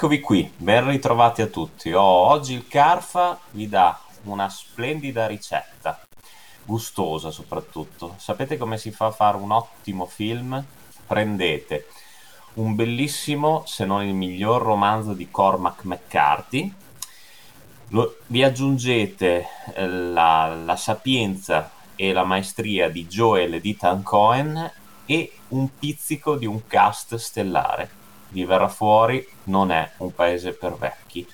Eccovi qui, ben ritrovati a tutti. Oh, oggi il Carfa vi dà una splendida ricetta, gustosa soprattutto. Sapete come si fa a fare un ottimo film? Prendete un bellissimo, se non il miglior romanzo di Cormac McCarthy, lo, vi aggiungete eh, la, la, sapienza e la maestria di Joel di Ethan Cohen e un pizzico di un cast stellare. Vi verrà fuori Non è un paese per vecchi.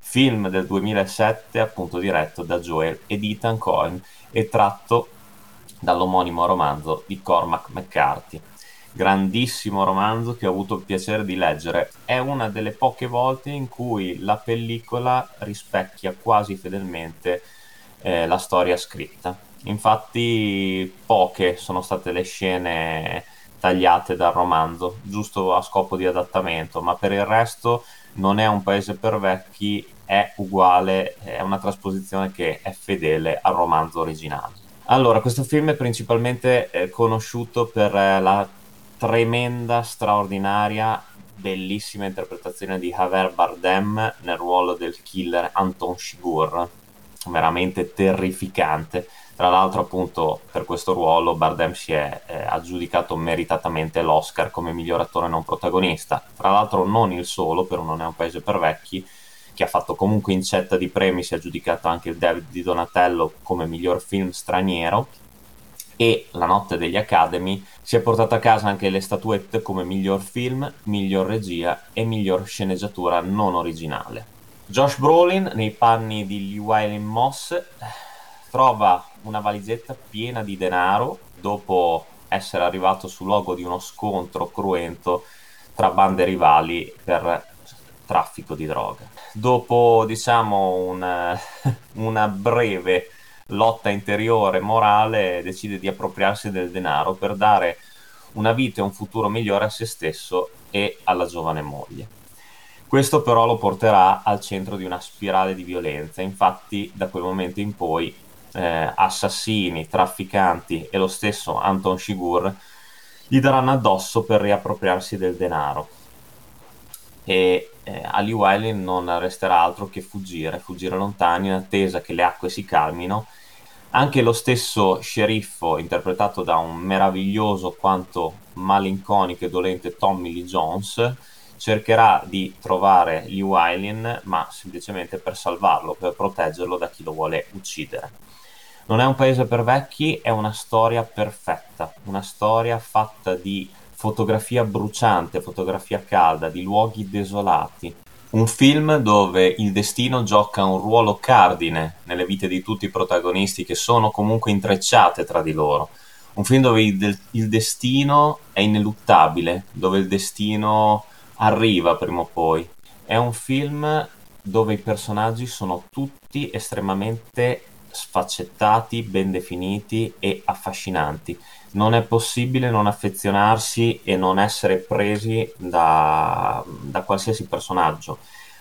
Film del 2007, appunto diretto da Joel ed Ethan Cohen e tratto dall'omonimo romanzo di Cormac McCarthy grandissimo romanzo che ho avuto il piacere di leggere. È una delle poche volte in cui la pellicola rispecchia quasi fedelmente eh, la storia scritta. Infatti poche sono state le scene tagliate dal romanzo, giusto a scopo di adattamento, ma per il resto non è un paese per vecchi, è uguale, è una trasposizione che è fedele al romanzo originale. Allora, questo film è principalmente eh, conosciuto per eh, la tremenda, straordinaria, bellissima interpretazione di Javier Bardem nel ruolo del killer Anton Shigur, veramente terrificante. Tra l'altro, appunto, per questo ruolo Bardem si è eh, aggiudicato meritatamente l'Oscar come miglior attore non protagonista. Tra l'altro, non il solo, per Non è un paese per vecchi, che ha fatto comunque incetta di premi, si è aggiudicato anche il David di Donatello come miglior film straniero e La notte degli Academy si è portato a casa anche le statuette come miglior film, miglior regia e miglior sceneggiatura non originale. Josh Brolin, nei panni di Llewellyn Moss, trova una valigetta piena di denaro dopo essere arrivato sul luogo di uno scontro cruento tra bande rivali per traffico di droga. Dopo, diciamo, una, una breve lotta interiore, morale, decide di appropriarsi del denaro per dare una vita e un futuro migliore a se stesso e alla giovane moglie. Questo però lo porterà al centro di una spirale di violenza, infatti da quel momento in poi eh, assassini, trafficanti e lo stesso Anton Shigur gli daranno addosso per riappropriarsi del denaro. E eh, Ali Wiley non resterà altro che fuggire, fuggire lontani in attesa che le acque si calmino anche lo stesso sceriffo, interpretato da un meraviglioso quanto malinconico e dolente Tommy Lee Jones, cercherà di trovare Lee Wylin, ma semplicemente per salvarlo, per proteggerlo da chi lo vuole uccidere. Non è un paese per vecchi, è una storia perfetta, una storia fatta di fotografia bruciante, fotografia calda, di luoghi desolati, un film dove il destino gioca un ruolo cardine nelle vite di tutti i protagonisti che sono comunque intrecciate tra di loro. Un film dove il, de- il destino è ineluttabile, dove il destino arriva prima o poi. È un film dove i personaggi sono tutti estremamente sfaccettati, ben definiti e affascinanti. Non è possibile non affezionarsi e non essere presi da, da qualsiasi personaggio.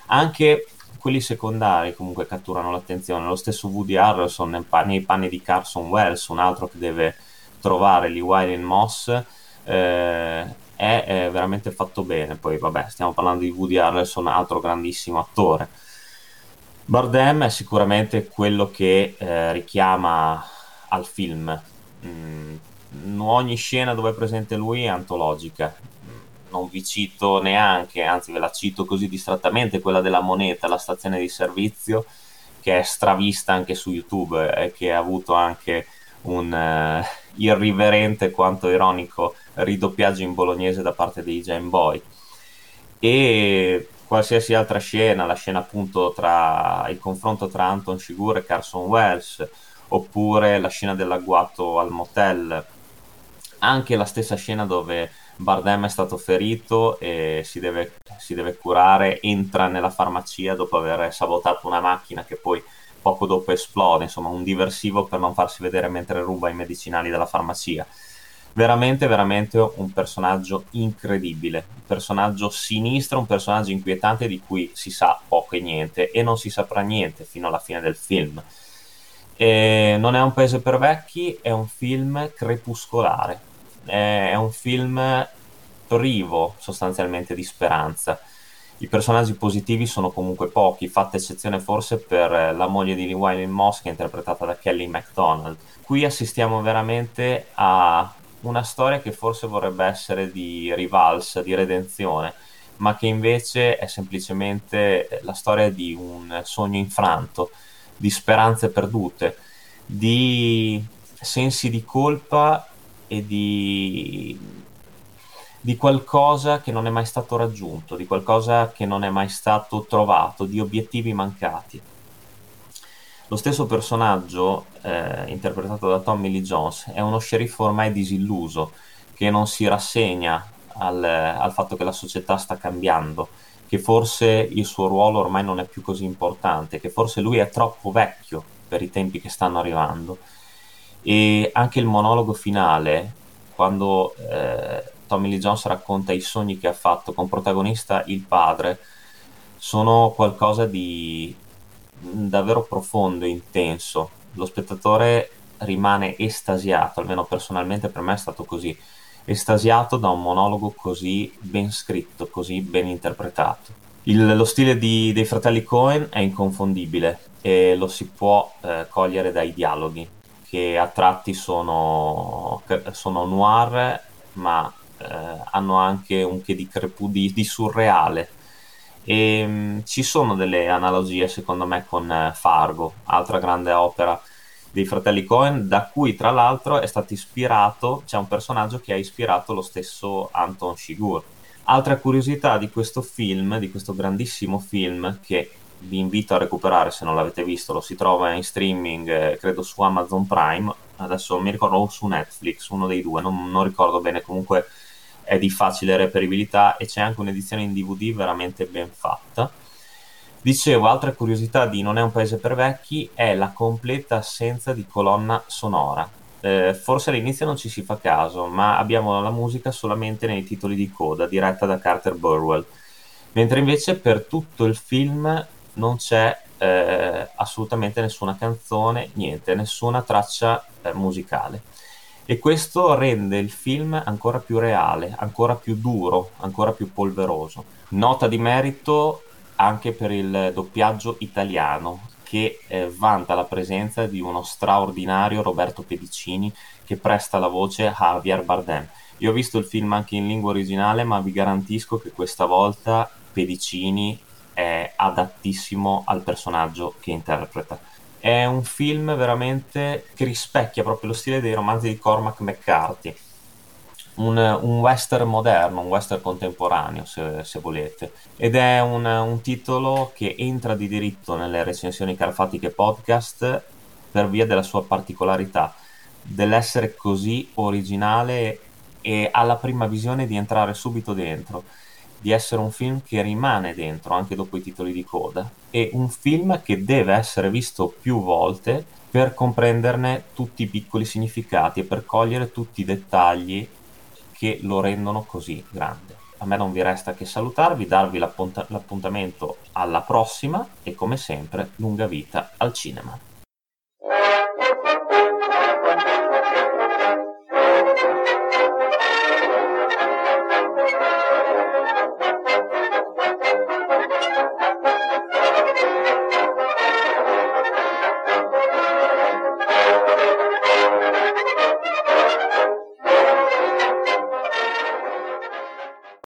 Anche quelli secondari comunque catturano l'attenzione. Lo stesso Woody Harrelson nei panni, di Carson Wells, un altro che deve trovare Lee Wiley Moss, eh, è, è, veramente fatto bene. Poi vabbè, stiamo parlando di Woody Harrelson, altro grandissimo attore. Bardem è sicuramente quello che eh, richiama al film. Mm, ogni scena dove è presente lui è antologica. Non vi cito neanche, anzi ve la cito così distrattamente, quella della moneta, la stazione di servizio, che è stravista anche su YouTube e che ha avuto anche un uh, irriverente quanto ironico ridoppiaggio in bolognese da parte dei Game Boy. E qualsiasi altra scena, la scena appunto tra il confronto tra Anton Shigur e Carson Wells, oppure la scena dell'agguato al motel, anche la stessa scena dove Bardem è stato ferito e si deve, si deve curare, entra nella farmacia dopo aver sabotato una macchina che poi poco dopo esplode, insomma un diversivo per non farsi vedere mentre ruba i medicinali della farmacia veramente, veramente un personaggio incredibile, un personaggio sinistro, un personaggio inquietante di cui si sa poco e niente e non si saprà niente fino alla fine del film. E non è un paese per vecchi, è un film crepuscolare, è un film privo sostanzialmente di speranza I personaggi positivi sono comunque pochi, fatta eccezione forse per eh, la moglie di Llewellyn Moss che è interpretata da Kelly MacDonald. Qui assistiamo veramente a una storia che forse vorrebbe essere di rivalsa, di redenzione, ma che invece è semplicemente la storia di un sogno infranto, di speranze perdute, di sensi di colpa e di, di qualcosa che non è mai stato raggiunto, di qualcosa che non è mai stato trovato, di obiettivi mancati. Lo stesso personaggio, eh, interpretato da Tommy Lee Jones, è uno sceriffo ormai disilluso, che non si rassegna al, al fatto che la società sta cambiando, che forse il suo ruolo ormai non è più così importante, che forse lui è troppo vecchio per i tempi che stanno arrivando. E anche il monologo finale, quando eh, Tommy Lee Jones racconta i sogni che ha fatto con protagonista il padre, sono qualcosa di davvero profondo e intenso. Lo spettatore rimane estasiato, almeno personalmente per me è stato così estasiato da un monologo così ben scritto, così ben interpretato. Il, lo stile di, dei fratelli Cohen è inconfondibile e lo si può eh, cogliere dai dialoghi, che a tratti sono, sono noir, ma eh, hanno anche un che di, crepu, di, di surreale. E, mh, mm, ci sono delle analogie, secondo me, con eh, Fargo, altra grande opera dei fratelli Cohen, da cui tra l'altro è stato ispirato, c'è un personaggio che ha ispirato lo stesso Anton Shigur. Altra curiosità di questo film, di questo grandissimo film, che vi invito a recuperare se non l'avete visto, lo si trova in streaming, eh, credo su Amazon Prime, adesso mi ricordo o su Netflix, uno dei due, non, non ricordo bene, comunque è di facile reperibilità e c'è anche un'edizione in DVD veramente ben fatta Dicevo, altra curiosità di Non è un paese per vecchi è la completa assenza di colonna sonora. Eh, forse all'inizio non ci si fa caso, ma abbiamo la musica solamente nei titoli di coda, diretta da Carter Burwell. Mentre invece per tutto il film non c'è eh, assolutamente nessuna canzone, niente, nessuna traccia eh, musicale. E questo rende il film ancora più reale, ancora più duro, ancora più polveroso. Nota di merito anche per il doppiaggio italiano che eh, vanta la presenza di uno straordinario Roberto Pedicini che presta la voce a Javier Bardem. Io ho visto il film anche in lingua originale, ma vi garantisco che questa volta Pedicini è adattissimo al personaggio che interpreta. È un film veramente che rispecchia proprio lo stile dei romanzi di Cormac McCarthy. Un, un, western moderno, un western contemporaneo se, se volete. Ed è un, un, titolo che entra di diritto nelle recensioni carfatiche podcast per via della sua particolarità dell'essere così originale e alla prima visione di entrare subito dentro di essere un film che rimane dentro anche dopo i titoli di coda e un film che deve essere visto più volte per comprenderne tutti i piccoli significati e per cogliere tutti i dettagli che lo rendono così grande. A me non vi resta che salutarvi, darvi l'appunt- l'appuntamento alla prossima e come sempre lunga vita al cinema.